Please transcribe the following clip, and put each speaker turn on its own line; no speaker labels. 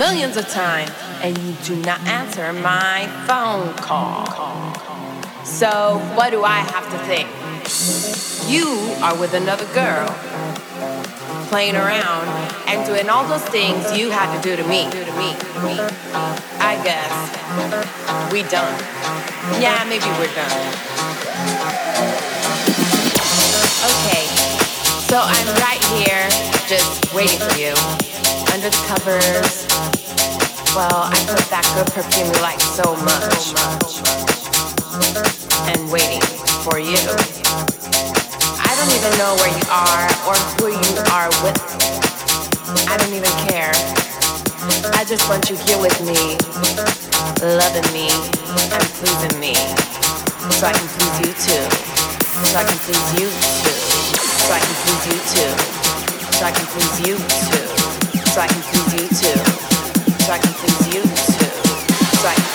millions of times, and you do not answer my phone call. So what do I have to think? You are with another girl, playing around and doing all those things you had to do to me. I guess we done. Yeah, maybe we're done. Okay, so I'm right here just waiting for you. Under the covers. Well, I put that good perfume you like so much. And waiting for you. I don't even know where you are or who you are with. I don't even care. I just want you here with me, loving me and pleasing me. So I can please you too. So I can please you too. So I can please you too so I can please you too. So I can please you too. So I can please you too. So I